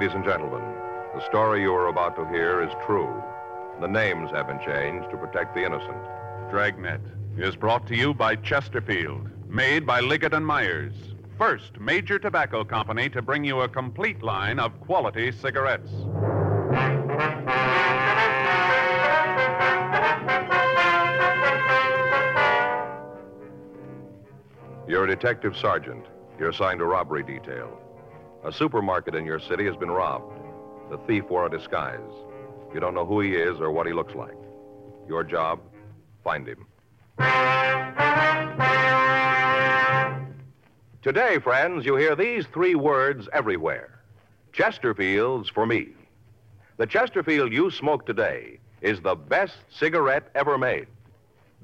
Ladies and gentlemen, the story you are about to hear is true. The names have been changed to protect the innocent. Dragnet is brought to you by Chesterfield, made by Liggett and Myers. First major tobacco company to bring you a complete line of quality cigarettes. You're a detective sergeant. You're assigned to robbery detail. A supermarket in your city has been robbed. The thief wore a disguise. You don't know who he is or what he looks like. Your job, find him. Today, friends, you hear these three words everywhere Chesterfield's for me. The Chesterfield you smoke today is the best cigarette ever made.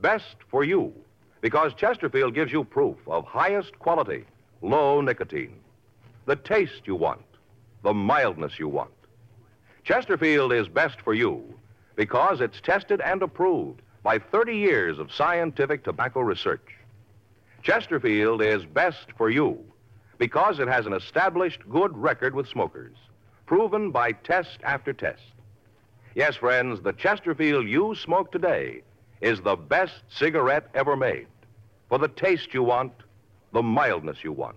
Best for you, because Chesterfield gives you proof of highest quality, low nicotine. The taste you want, the mildness you want. Chesterfield is best for you because it's tested and approved by 30 years of scientific tobacco research. Chesterfield is best for you because it has an established good record with smokers, proven by test after test. Yes, friends, the Chesterfield you smoke today is the best cigarette ever made. For the taste you want, the mildness you want.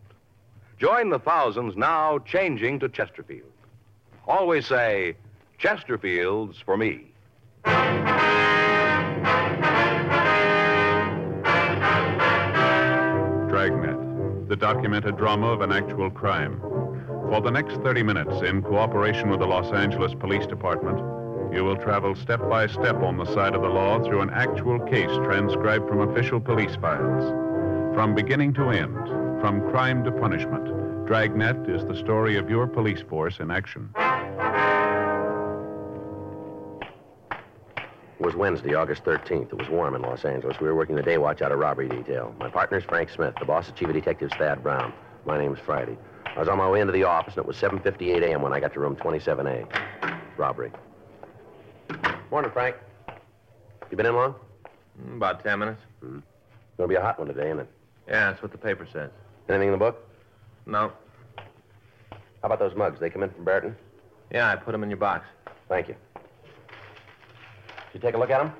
Join the thousands now changing to Chesterfield. Always say, Chesterfield's for me. Dragnet, the documented drama of an actual crime. For the next 30 minutes, in cooperation with the Los Angeles Police Department, you will travel step by step on the side of the law through an actual case transcribed from official police files. From beginning to end, from crime to punishment, Dragnet is the story of your police force in action. It was Wednesday, August 13th. It was warm in Los Angeles. We were working the day watch out of robbery detail. My partner's Frank Smith. The boss is Chief of Detectives Thad Brown. My name's Friday. I was on my way into the office, and it was 7.58 a.m. when I got to room 27A. Robbery. Morning, Frank. You been in long? Mm, About ten minutes. It's gonna be a hot one today, isn't it? Yeah, that's what the paper says. Anything in the book? No. How about those mugs? They come in from Barton? Yeah, I put them in your box. Thank you. Did you take a look at them?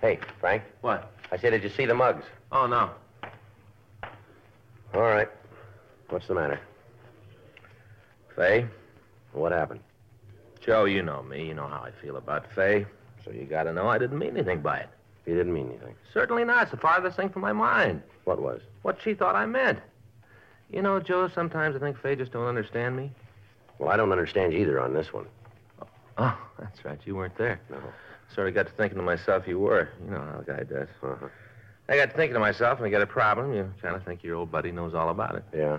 Hey, Frank. What? I said, did you see the mugs? Oh, no. All right. What's the matter? Fay? What happened? Joe, you know me. You know how I feel about Fay. So you gotta know I didn't mean anything by it. You didn't mean anything. Certainly not. It's the farthest thing from my mind. What was? What she thought I meant. You know, Joe, sometimes I think Fay just don't understand me. Well, I don't understand you either on this one. Oh, that's right. You weren't there. No. Sort of got to thinking to myself you were. You know how a guy does. Uh-huh. I got to thinking to myself, and I got a problem, you kind of think your old buddy knows all about it. Yeah.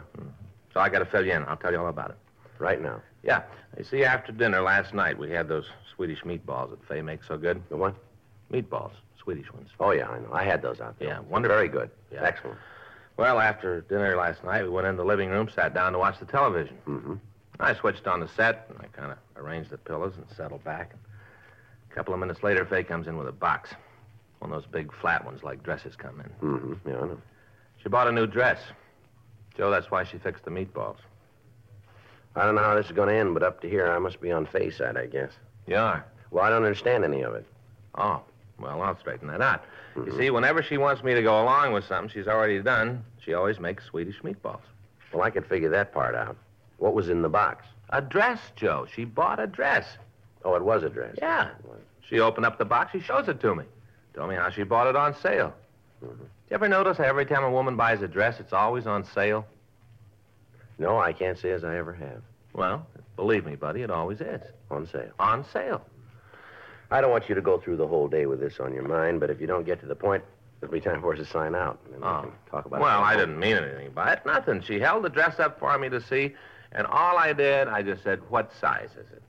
So I got to fill you in. I'll tell you all about it. Right now. Yeah. You see, after dinner last night, we had those Swedish meatballs that Fay makes so good. The what? Meatballs, Swedish ones. Oh, yeah, I know. I had those out there. Yeah, wonderful. Very good. Yeah. Excellent. Well, after dinner last night, we went in the living room, sat down to watch the television. Mm-hmm. I switched on the set, and I kind of arranged the pillows and settled back. A couple of minutes later, Fay comes in with a box. One of those big flat ones like dresses come in. Mm-hmm. Yeah, I know. She bought a new dress. Joe, that's why she fixed the meatballs. I don't know how this is going to end, but up to here, I must be on Fay's side, I guess. You are. Well, I don't understand any of it. Oh, well, I'll straighten that out. You mm-hmm. see, whenever she wants me to go along with something she's already done, she always makes Swedish meatballs. Well, I could figure that part out. What was in the box? A dress, Joe. She bought a dress. Oh, it was a dress. Yeah. She opened up the box. She shows it to me. Told me how she bought it on sale. Mm-hmm. You ever notice how every time a woman buys a dress, it's always on sale? No, I can't say as I ever have. Well, believe me, buddy, it always is. On sale. On sale. I don't want you to go through the whole day with this on your mind, but if you don't get to the point, it'll be time for us to sign out. And we Oh. can talk about it. Well, I didn't mean anything by it. Nothing. She held the dress up for me to see, and all I did, I just said, What size is it?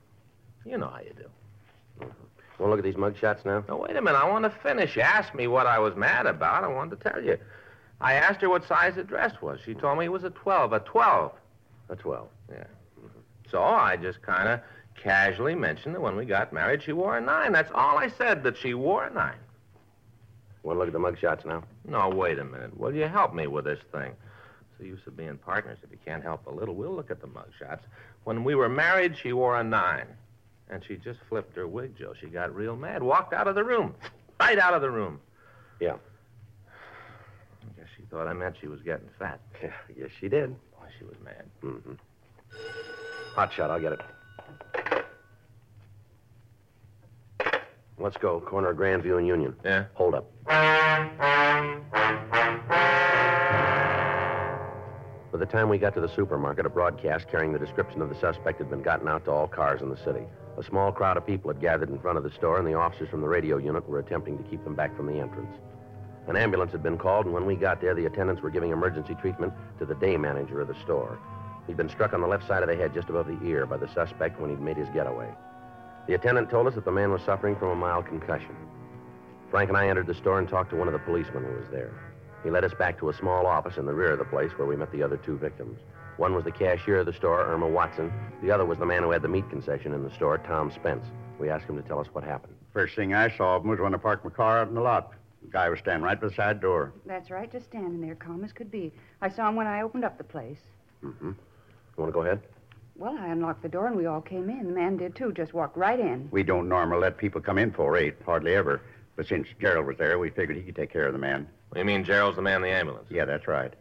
You know how you do. Mm-hmm. Want to look at these mug shots now? Now, wait a minute. I want to finish. You asked me what I was mad about. I wanted to tell you. I asked her what size the dress was. She told me it was a 12. A 12. A 12. So I just kind of casually mentioned that when we got married, she wore a 9. That's all I said, that she wore a 9. Want to look at the mug shots now? No, wait a minute. Will you help me with this thing? It's the use of being partners. If you can't help a little, we'll look at the mug shots. When we were married, she wore a 9. And she just flipped her wig, Joe. She got real mad. Walked out of the room. Right out of the room. Yeah. I guess she thought I meant she was getting fat. Yeah, yes, she did. Boy, she was mad. Mm-hmm. Hot shot, I'll get it. Let's go. Corner of Grandview and Union. Yeah? Hold up. By the time we got to the supermarket, a broadcast carrying the description of the suspect had been gotten out to all cars in the city. A small crowd of people had gathered in front of the store, and the officers from the radio unit were attempting to keep them back from the entrance. An ambulance had been called, and when we got there, the attendants were giving emergency treatment to the day manager of the store. He'd been struck on the left side of the head, just above the ear, by the suspect when he'd made his getaway. The attendant told us that the man was suffering from a mild concussion. Frank and I entered the store and talked to one of the policemen who was there. He led us back to a small office in the rear of the place where we met the other two victims. One was the cashier of the store, Irma Watson. The other was the man who had the meat concession in the store, Tom Spence. We asked him to tell us what happened. First thing I saw of him was when I parked my car out in the lot. The guy was standing right beside the side door. That's right, just standing there, calm as could be. I saw him when I opened up the place. Mm-hmm. You want to go ahead? Well, I unlocked the door and we all came in. The man did too, just walked right in. We don't normally let people come in for eight, hardly ever. But since Gerald was there, we figured he could take care of the man. You mean Gerald's the man in the ambulance? Yeah, that's right.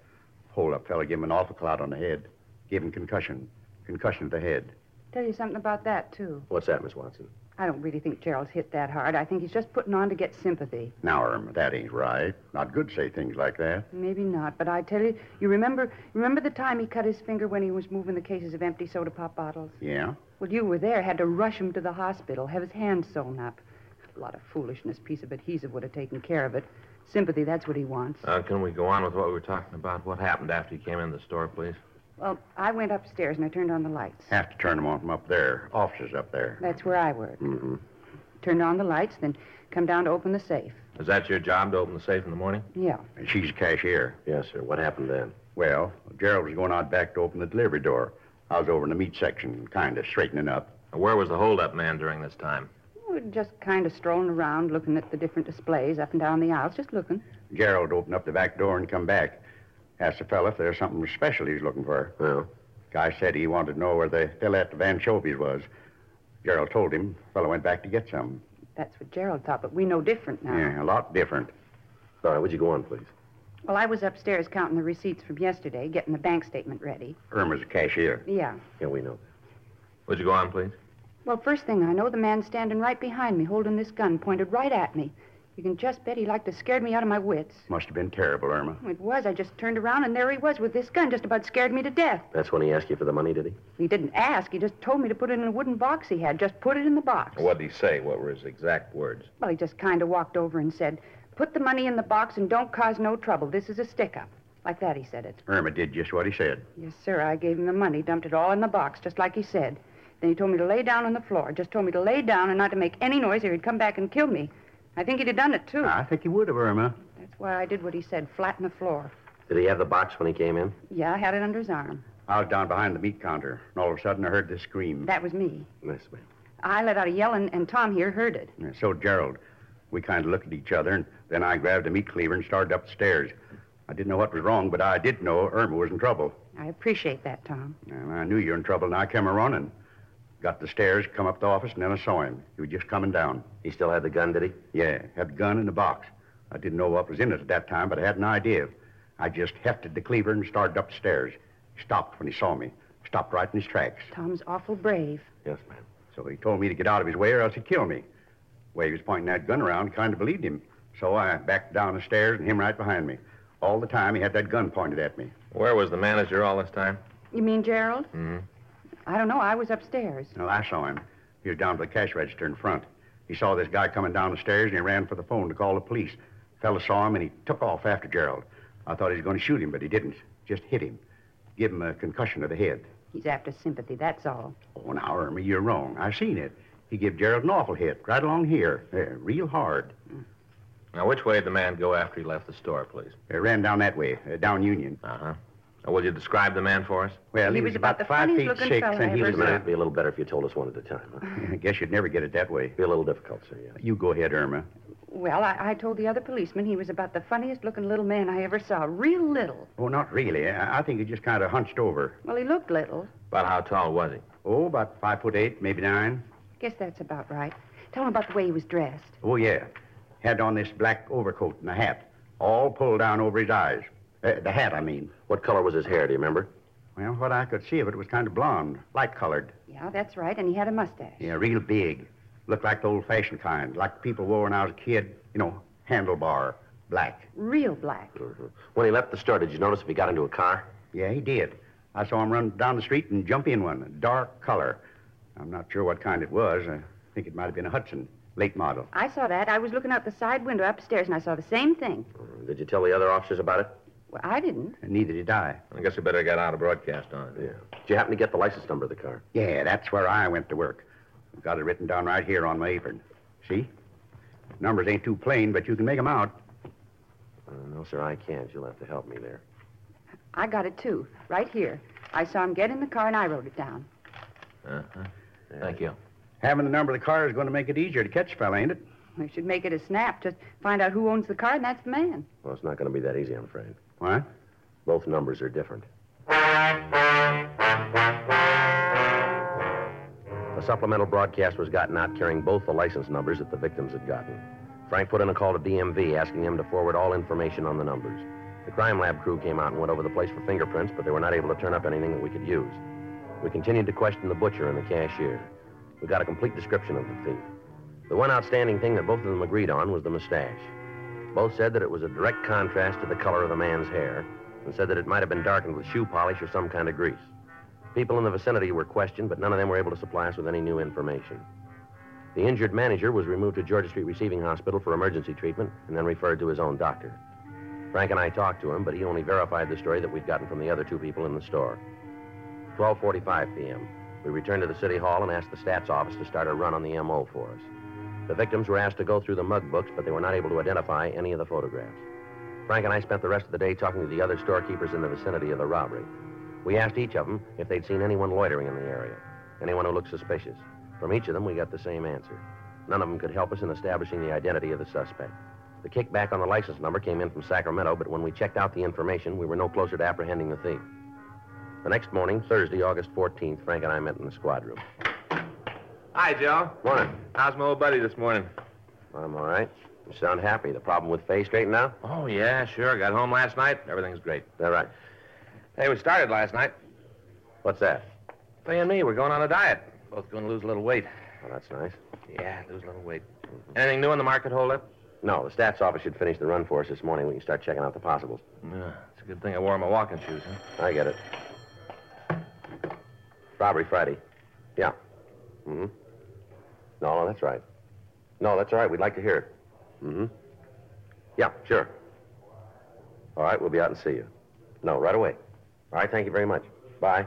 Hold up fella give him an awful clout on the head. Give him concussion. Concussion to the head. Tell you something about that, too. What's that, Miss Watson? I don't really think Gerald's hit that hard. I think he's just putting on to get sympathy. Now, Irma, that ain't right. Not good to say things like that. Maybe not, but I tell you, you remember remember the time he cut his finger when he was moving the cases of empty soda pop bottles? Yeah? Well, you were there, had to rush him to the hospital, have his hand sewn up. A lot of foolishness, piece of adhesive would have taken care of it. Sympathy, that's what he wants. Uh, can we go on with what we were talking about? What happened after he came in the store, please? Well, I went upstairs and I turned on the lights. Have to turn them on from up there. Officers up there. That's where I work. Mm-hmm. Turned on the lights, then come down to open the safe. Is that your job to open the safe in the morning? Yeah. And she's a cashier. Yes, sir. What happened then? Well, Gerald was going out back to open the delivery door. I was over in the meat section, kind of straightening up. Where was the holdup man during this time? We were just kind of strolling around, looking at the different displays up and down the aisles, just looking. Gerald opened up the back door and come back. Asked the fella if there's something special he's looking for. Well, Guy said he wanted to know where the fella at the anchovies was. Gerald told him. Fella went back to get some. That's what Gerald thought, but we know different now. Yeah, a lot different. all right, would you go on, please? Well, I was upstairs counting the receipts from yesterday, getting the bank statement ready. Irma's a cashier. Yeah. Yeah, we know. That. Would you go on, please? Well, first thing I know, the man's standing right behind me, holding this gun pointed right at me. You can just bet he liked to scared me out of my wits. Must have been terrible, Irma. It was. I just turned around and there he was with this gun, just about scared me to death. That's when he asked you for the money, did he? He didn't ask. He just told me to put it in a wooden box he had. Just put it in the box. What did he say? What were his exact words? Well, he just kind of walked over and said, Put the money in the box and don't cause no trouble. This is a stick up. Like that, he said it. Irma did just what he said. Yes, sir. I gave him the money, dumped it all in the box, just like he said. Then he told me to lay down on the floor. Just told me to lay down and not to make any noise or he'd come back and kill me. I think he'd have done it, too. I think he would have, Irma. That's why I did what he said, flat on the floor. Did he have the box when he came in? Yeah, I had it under his arm. I was down behind the meat counter, and all of a sudden I heard this scream. That was me. Yes, ma'am. I let out a yell, and, and Tom here heard it. And so Gerald. We kind of looked at each other, and then I grabbed a meat cleaver and started up the stairs. I didn't know what was wrong, but I did know Irma was in trouble. I appreciate that, Tom. And I knew you were in trouble, and I came a running. Got the stairs, come up the office, and then I saw him. He was just coming down. He still had the gun, did he? Yeah, had the gun in the box. I didn't know what was in it at that time, but I had an idea. I just hefted the cleaver and started up the stairs. He stopped when he saw me. Stopped right in his tracks. Tom's awful brave. Yes, ma'am. So he told me to get out of his way or else he'd kill me. The way he was pointing that gun around, kind of believed him. So I backed down the stairs and him right behind me. All the time he had that gun pointed at me. Where was the manager all this time? You mean Gerald? Mm-hmm. I don't know. I was upstairs. No, I saw him. He was down to the cash register in front. He saw this guy coming down the stairs and he ran for the phone to call the police. Fella saw him and he took off after Gerald. I thought he was going to shoot him, but he didn't. Just hit him. Give him a concussion to the head. He's after sympathy, that's all. Oh, now, Irma, you're wrong. I seen it. He give Gerald an awful hit, right along here. There, real hard. Now, which way did the man go after he left the store, please? He ran down that way, uh, down Union. Uh-huh. Now, will you describe the man for us? Well, He he, was about the five feet six, and I he ever was. saw. Uh, It'd be a little better if you told us one at a time. Huh? I guess you'd never get it that way. Be a little difficult, sir, yeah. You go ahead, Irma. Well, I, I told the other policeman he was about the funniest looking little man I ever saw. Real little. Oh, not really. I, I think he just kind of hunched over. Well, he looked little. About how tall was he? Oh, about five foot eight, maybe nine. Guess that's about right. Tell him about the way he was dressed. Oh, yeah. Had on this black overcoat and a hat, all pulled down over his eyes. Uh, the hat, I mean. What color was his hair, do you remember? Well, what I could see of it was kind of blonde, light colored. Yeah, that's right, and he had a mustache. Yeah, real big. Looked like the old fashioned kind, like people wore when I was a kid. You know, handlebar, black. Real black. Mm-hmm. When he left the store, did you notice if he got into a car? Yeah, he did. I saw him run down the street and jump in one, a dark color. I'm not sure what kind it was. I think it might have been a Hudson, late model. I saw that. I was looking out the side window upstairs, and I saw the same thing. Uh, Did you tell the other officers about it? Well, I didn't. And neither did I. I guess we better get out a broadcast on it. Yeah. Did you happen to get the license number of the car? Yeah, that's where I went to work. I've got it written down right here on my apron. See? Numbers ain't too plain, but you can make 'em out. Uh, no, sir, I can't. You'll have to help me there. I got it, too. Right here. I saw him get in the car, and I wrote it down. Uh-huh. Thank you. Having the number of the car is going to make it easier to catch a fella, ain't it? We should make it a snap. Just find out who owns the car, and that's the man. Well, it's not going to be that easy, I'm afraid. What? Both numbers are different. A supplemental broadcast was gotten out carrying both the license numbers that the victims had gotten. Frank put in a call to DMV asking him to forward all information on the numbers. The crime lab crew came out and went over the place for fingerprints, but they were not able to turn up anything that we could use. We continued to question the butcher and the cashier. We got a complete description of the thief. The one outstanding thing that both of them agreed on was the mustache. Both said that it was a direct contrast to the color of the man's hair, and said that it might have been darkened with shoe polish or some kind of grease. People in the vicinity were questioned, but none of them were able to supply us with any new information. The injured manager was removed to Georgia Street Receiving Hospital for emergency treatment and then referred to his own doctor. Frank and I talked to him, but he only verified the story that we'd gotten from the other two people in the store. 12:45 p.m. We returned to the city hall and asked the stats office to start a run on the MO for us. The victims were asked to go through the mug books, but they were not able to identify any of the photographs. Frank and I spent the rest of the day talking to the other storekeepers in the vicinity of the robbery. We asked each of them if they'd seen anyone loitering in the area, anyone who looked suspicious. From each of them, we got the same answer. None of them could help us in establishing the identity of the suspect. The kickback on the license number came in from Sacramento, but when we checked out the information, we were no closer to apprehending the thief. The next morning, Thursday, August 14th, Frank and I met in the squad room. Hi, Joe. Morning. How's my old buddy this morning? I'm all right. You sound happy. The problem with Faye straightened out? Oh, yeah, sure. Got home last night. Everything's great. That right? Hey, we started last night. What's that? Faye and me, we're going on a diet. Both going to lose a little weight. Oh, that's nice. Yeah, lose a little weight. Anything new in the market holdup? No, the stats office should finish the run for us this morning. We can start checking out the possibles. Yeah, it's a good thing I wore my walking shoes, huh? I get it. Robbery Friday. Yeah. Mm-hmm. No, that's right. No, that's all right. We'd like to hear it. Mm-hmm. Yeah, sure. All right, we'll be out and see you. No, right away. All right, thank you very much. Bye.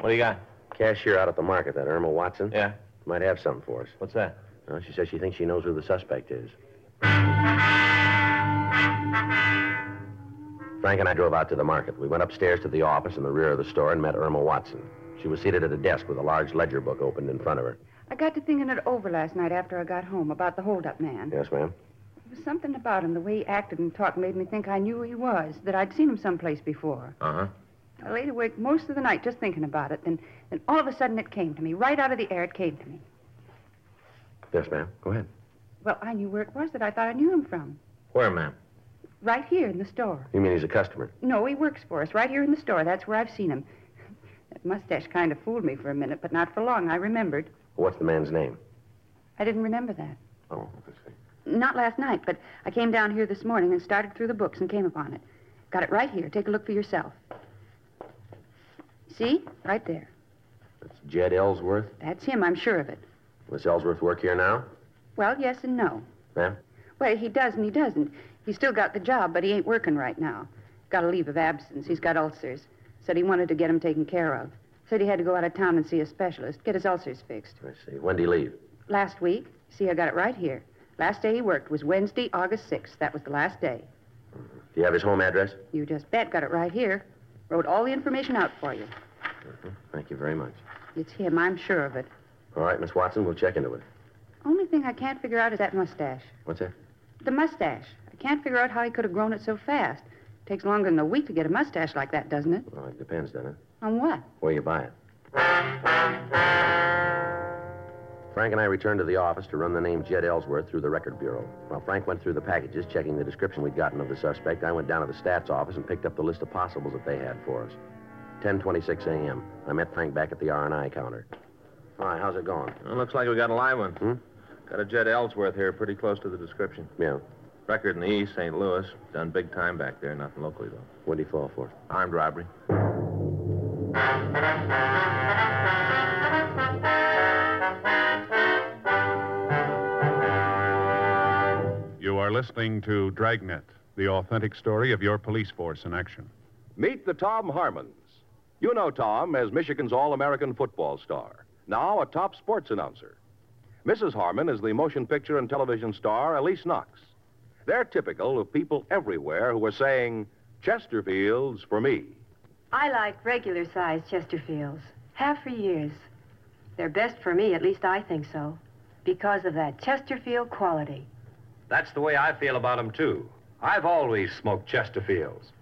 What do you got? Cashier out at the market, that Irma Watson. Yeah. Might have something for us. What's that? Well, she says she thinks she knows who the suspect is. Frank and I drove out to the market. We went upstairs to the office in the rear of the store and met Irma Watson. She was seated at a desk with a large ledger book opened in front of her. I got to thinking it over last night after I got home about the holdup man. Yes, ma'am? There was something about him, the way he acted and talked, made me think I knew who he was, that I'd seen him someplace before. Uh-huh. I laid awake most of the night just thinking about it. Then, then all of a sudden it came to me. Right out of the air, it came to me. Yes, ma'am. Go ahead. Well, I knew where it was that I thought I knew him from. Where, ma'am? Right here in the store. You mean he's a customer? No, he works for us, right here in the store. That's where I've seen him. That mustache kind of fooled me for a minute, but not for long. I remembered. What's the man's name? I didn't remember that. Oh, I see. Not last night, but I came down here this morning and started through the books and came upon it. Got it right here. Take a look for yourself. See? Right there. That's Jed Ellsworth. That's him, I'm sure of it. Does Ellsworth work here now? Well, yes and no. Ma'am? Well, he does and he doesn't. He's still got the job, but he ain't working right now. Got a leave of absence. He's got ulcers. Said he wanted to get 'em taken care of. Said he had to go out of town and see a specialist, get his ulcers fixed. I see. When did he leave? Last week. See, I got it right here. Last day he worked was Wednesday, August 6th. That was the last day. Mm-hmm. Do you have his home address? You just bet. Got it right here. Wrote all the information out for you. Mm-hmm. Thank you very much. It's him. I'm sure of it. All right, Miss Watson, we'll check into it. Only thing I can't figure out is that mustache. What's that? The mustache. I can't figure out how he could have grown it so fast. It Takes longer than a week to get a mustache like that, doesn't it? Well, it depends, doesn't it? On what? Where you buy it. Frank and I returned to the office to run the name Jed Ellsworth through the record bureau. While Frank went through the packages, checking the description we'd gotten of the suspect, I went down to the stats office and picked up the list of possibles that they had for us. 10:26 a.m. I met Frank back at the R&I counter. Hi, how's it going? Well, looks like we got a live one. Hmm? Got a Jed Ellsworth here, pretty close to the description. Yeah. Record in the East, St. Louis. Done big time back there. Nothing locally, though. What'd he fall for? Armed robbery. You are listening to Dragnet, the authentic story of your police force in action. Meet the Tom Harmons. You know Tom as Michigan's All American football star, now a top sports announcer. Mrs. Harmon is the motion picture and television star Elyse Knox. They're typical of people everywhere who are saying, Chesterfields for me. I like regular sized Chesterfields. Have for years. They're best for me, at least I think so, because of that Chesterfield quality. That's the way I feel about 'em too. I've always smoked Chesterfields.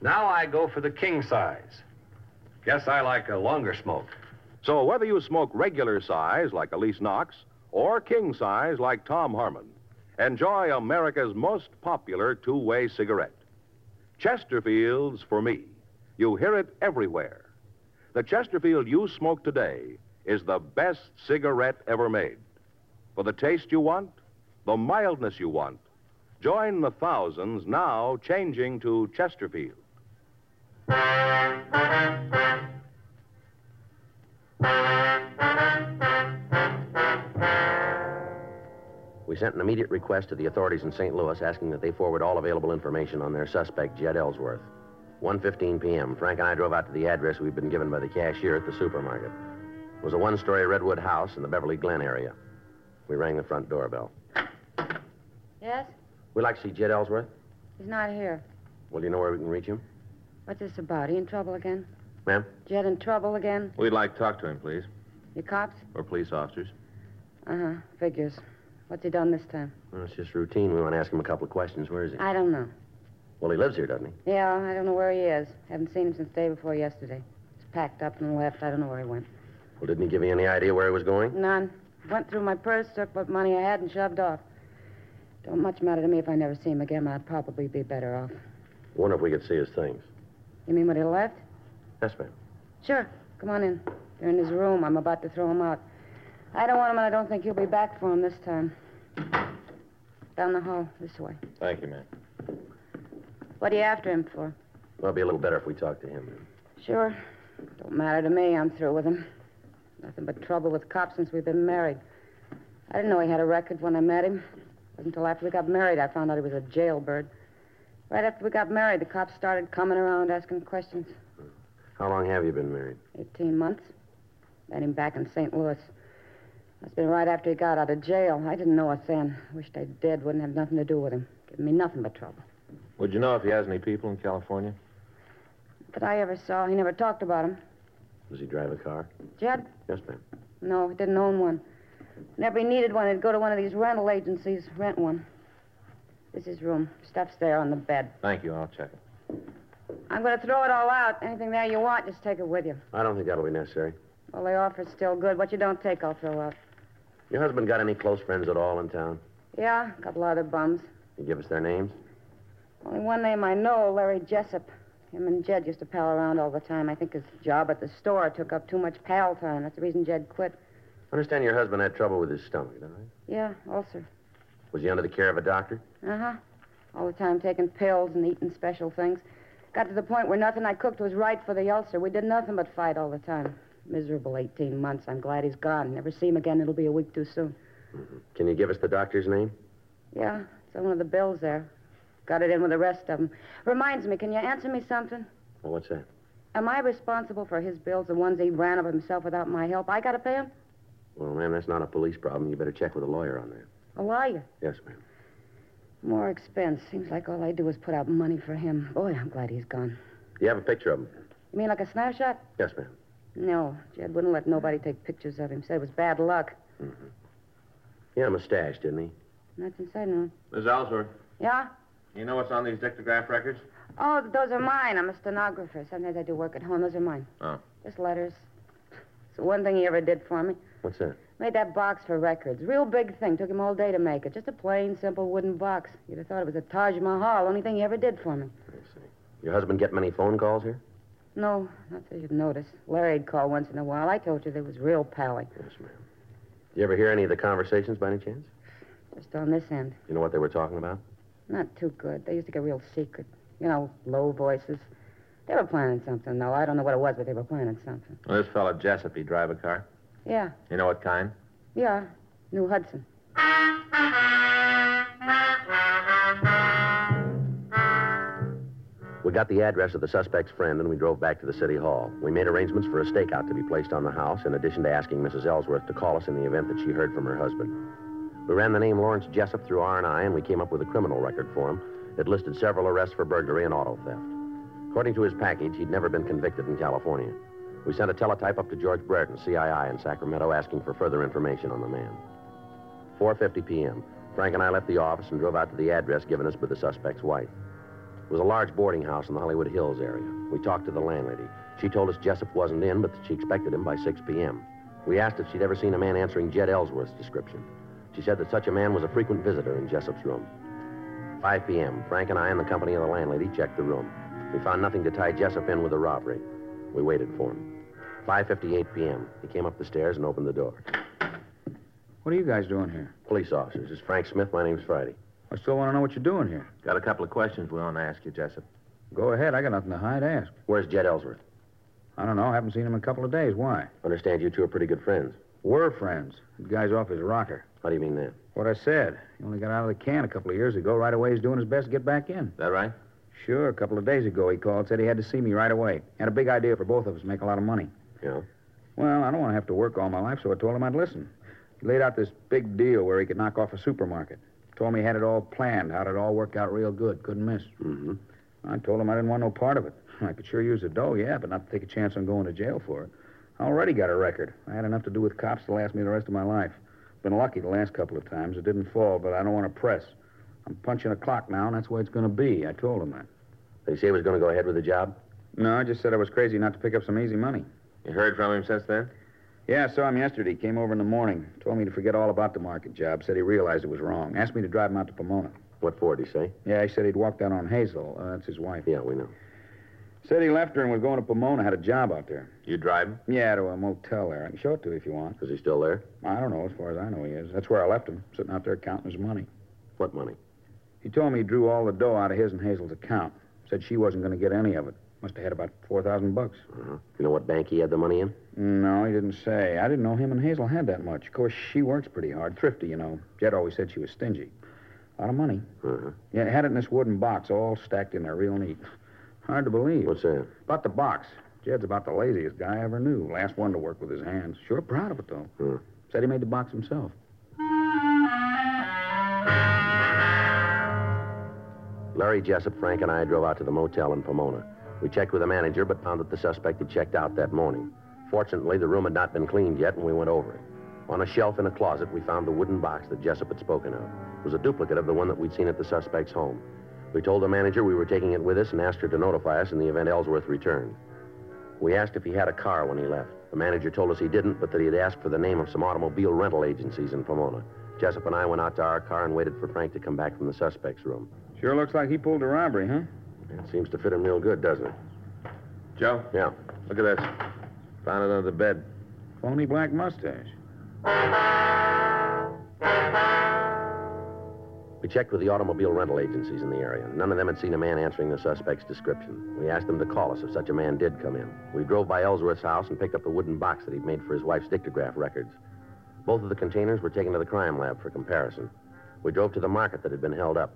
Now I go for the king size. Guess I like a longer smoke. So whether you smoke regular size like Elyse Knox or king size like Tom Harmon, enjoy America's most popular two-way cigarette. Chesterfields for me. You hear it everywhere. The Chesterfield you smoke today is the best cigarette ever made. For the taste you want, the mildness you want, join the thousands now changing to Chesterfield. We sent an immediate request to the authorities in St. Louis asking that they forward all available information on their suspect, Jed Ellsworth. 1.15 p.m., Frank and I drove out to the address we'd been given by the cashier at the supermarket. It was a one-story redwood house in the Beverly Glen area. We rang the front doorbell. Yes? We'd like to see Jed Ellsworth. He's not here. Well, do you know where we can reach him? What's this about? He in trouble again? Ma'am? Jed in trouble again? We'd like to talk to him, please. You cops? Or police officers. Uh-huh. Figures. What's he done this time? Well, it's just routine. We want to ask him a couple of questions. Where is he? I don't know. Well, he lives here, doesn't he? Yeah, I don't know where he is. Haven't seen him since the day before yesterday. He's packed up and left. I don't know where he went. Well, didn't he give you any idea where he was going? None. Went through my purse, took what money I had, and shoved off. Don't much matter to me if I never see him again. I'd probably be better off. Wonder if we could see his things. You mean when he left? Yes, ma'am. Sure. Come on in. They're in his room. I'm about to throw him out. I don't want him, and I don't think you'll be back for him this time. Down the hall, this way. Thank you, ma'am. What are you after him for? Well, it'd be a little better if we talked to him. Sure. Don't matter to me. I'm through with him. Nothing but trouble with cops since we've been married. I didn't know he had a record when I met him. It wasn't until after we got married I found out he was a jailbird. Right after we got married, the cops started coming around asking questions. How long have you been married? 18 months. Met him back in St. Louis. Have been right after he got out of jail. I didn't know it then. Wished I did. Wouldn't have nothing to do with him. Giving me nothing but trouble. Would you know if he has any people in California? That I ever saw. He never talked about him. Does he drive a car? Jed? Yes, ma'am. No, he didn't own one. Whenever he needed one, he'd go to one of these rental agencies, rent one. This is his room. Stuff's there on the bed. Thank you. I'll check it. I'm going to throw it all out. Anything there you want, just take it with you. I don't think that'll be necessary. Well, the offer's still good. What you don't take, I'll throw out. Your husband got any close friends at all in town? Yeah, a couple other bums. You give us their names? Only one name I know, Larry Jessup. Him and Jed used to pal around all the time. I think his job at the store took up too much pal time. That's the reason Jed quit. I understand your husband had trouble with his stomach, that right? Yeah, ulcer. Was he under the care of a doctor? Uh huh. All the time taking pills and eating special things. Got to the point where nothing I cooked was right for the ulcer. We did nothing but fight all the time. Miserable 18 months. I'm glad he's gone. Never see him again. It'll be a week too soon. Can you give us the doctor's name? Yeah, it's on one of the bills there. Got it in with the rest of them. Reminds me, can you answer me something? Well, what's that? Am I responsible for his bills, the ones he ran of himself without my help? I got to pay him? Well, ma'am, that's not a police problem. You better check with a lawyer on that. A lawyer. Yes, ma'am. More expense. Seems like all I do is put out money for him. Boy, I'm glad he's gone. Do you have a picture of him? You mean like a snapshot? Yes, ma'am. No, Jed wouldn't let nobody take pictures of him. Said it was bad luck. Mm-hmm. He had a mustache, didn't he? That's inside no. Miss Ellsworth, Yeah? You know what's on these dictograph records? Oh, those are mine. I'm a stenographer. Sometimes I do work at home. Those are mine. Oh. Just letters. It's the one thing he ever did for me. What's that? Made that box for records. Real big thing. Took him all day to make it. Just a plain, simple wooden box. You'd have thought it was a Taj Mahal. Only thing he ever did for me. I see. Your husband get many phone calls here? No, not that you'd notice. Larry'd call once in a while. I told you there was real pally. Yes, ma'am. Did you ever hear any of the conversations by any chance? Just on this end. You know what they were talking about? Not too good. They used to get real secret. You know, low voices. They were planning something, though. I don't know what it was, but they were planning something. Well, this fellow Jessup, he drive a car? Yeah, You know what kind? yeah. New Hudson. We got the address of the suspect's friend and we drove back to the city hall. We made arrangements for a stakeout to be placed on the house, in addition to asking Mrs. Ellsworth to call us in the event that she heard from her husband. We ran the name Lawrence Jessup through R&I and we came up with a criminal record for him. It listed several arrests for burglary and auto theft. According to his package, he'd never been convicted in California. We sent a teletype up to George Brereton, CII in Sacramento, asking for further information on the man. 4.50 p.m. Frank and I left the office and drove out to the address given us by the suspect's wife. It was a large boarding house in the Hollywood Hills area. We talked to the landlady. She told us Jessup wasn't in, but that she expected him by 6 p.m. We asked if she'd ever seen a man answering Jed Ellsworth's description. She said that such a man was a frequent visitor in Jessup's room. 5 p.m. Frank and I, in the company of the landlady, checked the room. We found nothing to tie Jessup in with the robbery. We waited for him. 5.58 p.m. He came up the stairs and opened the door. What are you guys doing here? Police officers. This is Frank Smith. My name's Friday. I still want to know what you're doing here. Got a couple of questions we want to ask you, Jessup. Go ahead. I got nothing to hide. Ask. Where's Jed Ellsworth? I don't know. I haven't seen him in a couple of days. Why? Understand you two are pretty good friends. We're friends. The guy's off his rocker. How do you mean that? What I said. He only got out of the can a couple of years ago. Right away, he's doing his best to get back in. That right? Sure. A couple of days ago, he called. Said he had to see me right away. Had a big idea for both of us. Make a lot of money. Yeah. Well, I don't want to have to work all my life, so I told him I'd listen. He laid out this big deal where he could knock off a supermarket. Told me he had it all planned, how'd it all work out real good. Couldn't miss. Mm-hmm. I told him I didn't want no part of it. I could sure use the dough, yeah, but not to take a chance on going to jail for it. I already got a record. I had enough to do with cops to last me the rest of my life. Been lucky the last couple of times. It didn't fall, but I don't want to press. I'm punching a clock now, and that's the way it's going to be. I told him that. Did he say he was going to go ahead with the job? No, I just said I was crazy not to pick up some easy money. You heard from him since then? Yeah, I saw him yesterday. Came over in the morning. Told me to forget all about the market job. Said he realized it was wrong. Asked me to drive him out to Pomona. What for, did he say? Yeah, he said he'd walked down on Hazel. Uh, that's his wife. Yeah, we know. Said he left her and was going to Pomona. Had a job out there. You drive him? Yeah, to a motel there. I can show it to you if you want. Is he still there? I don't know. As far as I know, he is. That's where I left him, sitting out there counting his money. What money? He told me he drew all the dough out of his and Hazel's account. Said she wasn't going to get any of it. Must have had about four thousand bucks. Uh-huh. You know what bank he had the money in? No, he didn't say. I didn't know him and Hazel had that much. Of course, she works pretty hard, thrifty, you know. Jed always said she was stingy. A lot of money. Uh-huh. Yeah, had it in this wooden box, all stacked in there, real neat. Hard to believe. What's that? About the box. Jed's about the laziest guy I ever knew. Last one to work with his hands. Sure proud of it, though. Huh. Said he made the box himself. Larry Jessup, Frank, and I drove out to the motel in Pomona. We checked with the manager, but found that the suspect had checked out that morning. Fortunately, the room had not been cleaned yet, and we went over it. On a shelf in a closet, we found the wooden box that Jessup had spoken of. It was a duplicate of the one that we'd seen at the suspect's home. We told the manager we were taking it with us and asked her to notify us in the event Ellsworth returned. We asked if he had a car when he left. The manager told us he didn't, but that he had asked for the name of some automobile rental agencies in Pomona. Jessup and I went out to our car and waited for Frank to come back from the suspect's room. Sure looks like he pulled a robbery, huh? It seems to fit him real good, doesn't it? Joe? Yeah. Look at this. Found it under the bed. Phony black mustache. We checked with the automobile rental agencies in the area. None of them had seen a man answering the suspect's description. We asked them to call us if such a man did come in. We drove by Ellsworth's house and picked up the wooden box that he'd made for his wife's dictograph records. Both of the containers were taken to the crime lab for comparison. We drove to the market that had been held up.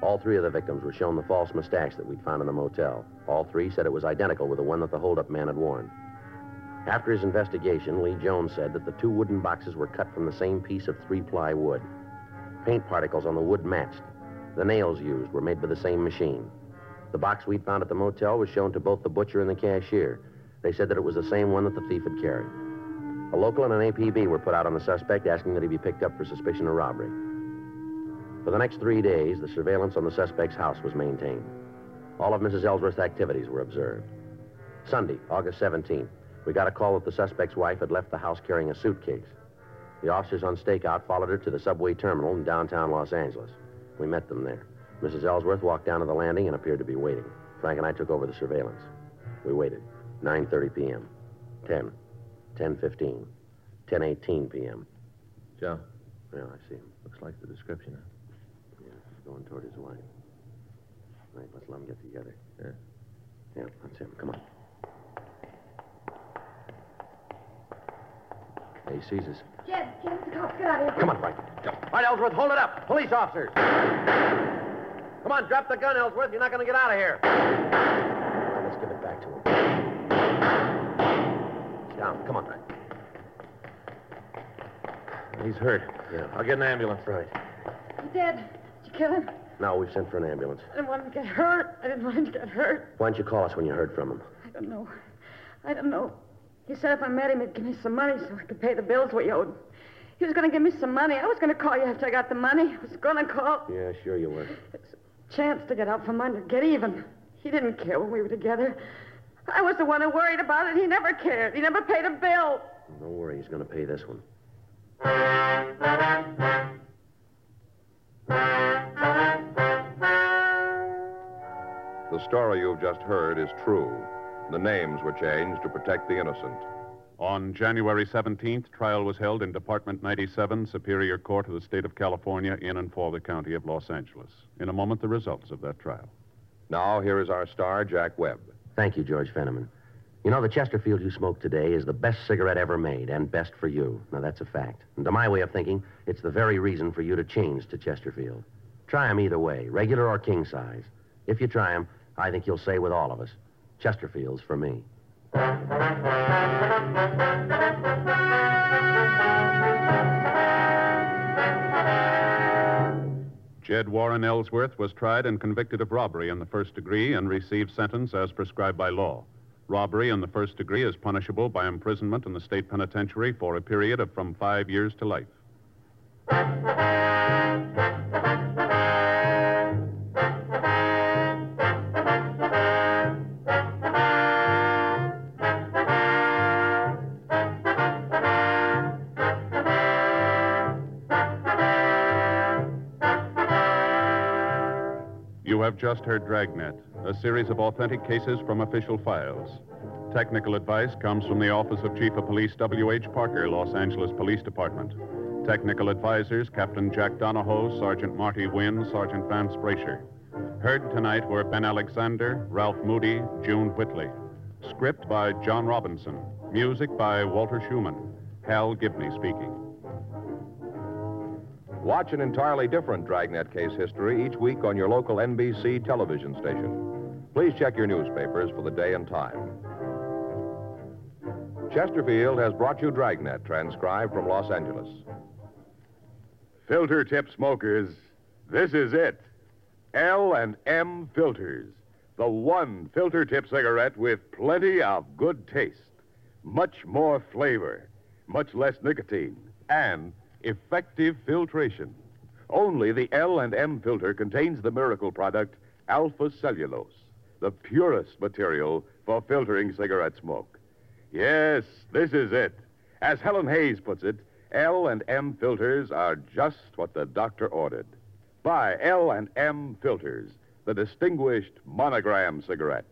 All three of the victims were shown the false mustache that we'd found in the motel. All three said it was identical with the one that the holdup man had worn. After his investigation, Lee Jones said that the two wooden boxes were cut from the same piece of three ply wood. Paint particles on the wood matched. The nails used were made by the same machine. The box we'd found at the motel was shown to both the butcher and the cashier. They said that it was the same one that the thief had carried. A local and an APB were put out on the suspect, asking that he be picked up for suspicion of robbery. For the next three days, the surveillance on the suspect's house was maintained. All of Mrs. Ellsworth's activities were observed. Sunday, August 17th, we got a call that the suspect's wife had left the house carrying a suitcase. The officers on stakeout followed her to the subway terminal in downtown Los Angeles. We met them there. Mrs. Ellsworth walked down to the landing and appeared to be waiting. Frank and I took over the surveillance. We waited. 9.30 p.m. 10. 10.15. 10.18 p.m. Joe. Yeah, I see him. Looks like the description. Yeah, going toward his wife. Right, let's let them get together. Yeah. Yeah, that's him. Come on. He sees us. Jed, Jed, the cops, get out of here. Come on, Frank. All right, Ellsworth, hold it up. Police officers. Come on, drop the gun, Ellsworth. You're not going to get out of here. All right, let's give it back to him. He's down. Come on, Frank. He's hurt. Yeah. I'll get an ambulance. Right. He's dead. Did you kill him? No, we've sent for an ambulance. I didn't want him to get hurt. I didn't want him to get hurt. Why don't you call us when you heard from him? I don't know. I don't know. He said if I met him, he'd give me some money so I could pay the bills we owed. He was going to give me some money. I was going to call you after I got the money. I was going to call. Yeah, sure you were. It's a chance to get out from under, to get even. He didn't care when we were together. I was the one who worried about it. He never cared. He never paid a bill. Don't worry, he's going to pay this one. The story you've just heard is true. The names were changed to protect the innocent. On January 17th, trial was held in Department 97, Superior Court of the State of California, in and for the County of Los Angeles. In a moment, the results of that trial. Now, here is our star, Jack Webb. Thank you, George Fenneman. You know, the Chesterfield you smoked today is the best cigarette ever made, and best for you. Now, that's a fact. And to my way of thinking, it's the very reason for you to change to Chesterfield. Try 'em either way, regular or king size. If you try 'em, I think you'll say with all of us, Chesterfield's for me. Jed Warren Ellsworth was tried and convicted of robbery in the first degree and received sentence as prescribed by law. Robbery in the first degree is punishable by imprisonment in the state penitentiary for a period of from five years to life. Have just heard Dragnet, a series of authentic cases from official files. Technical advice comes from the Office of Chief of Police W.H. Parker, Los Angeles Police Department. Technical advisors Captain Jack Donahoe, Sergeant Marty Wynn, Sergeant Vance Brasher. Heard tonight were Ben Alexander, Ralph Moody, June Whitley. Script by John Robinson. Music by Walter Schumann. Hal Gibney speaking. Watch an entirely different Dragnet case history each week on your local NBC television station. Please check your newspapers for the day and time. Chesterfield has brought you Dragnet, transcribed from Los Angeles. Filter tip smokers, this is it. L and M filters. The one filter tip cigarette with plenty of good taste, much more flavor, much less nicotine, and effective filtration. Only the L and M filter contains the miracle product alpha cellulose, the purest material for filtering cigarette smoke. Yes, this is it. As Helen Hayes puts it, L and M filters are just what the doctor ordered. Buy L and M filters, the distinguished monogram cigarette.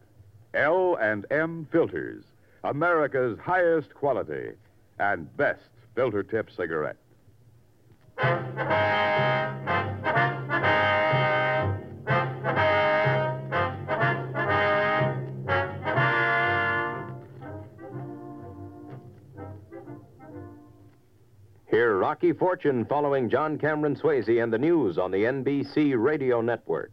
L and M filters, America's highest quality and best filter tip cigarette. Hear Rocky Fortune following John Cameron Swayze and the news on the NBC Radio Network.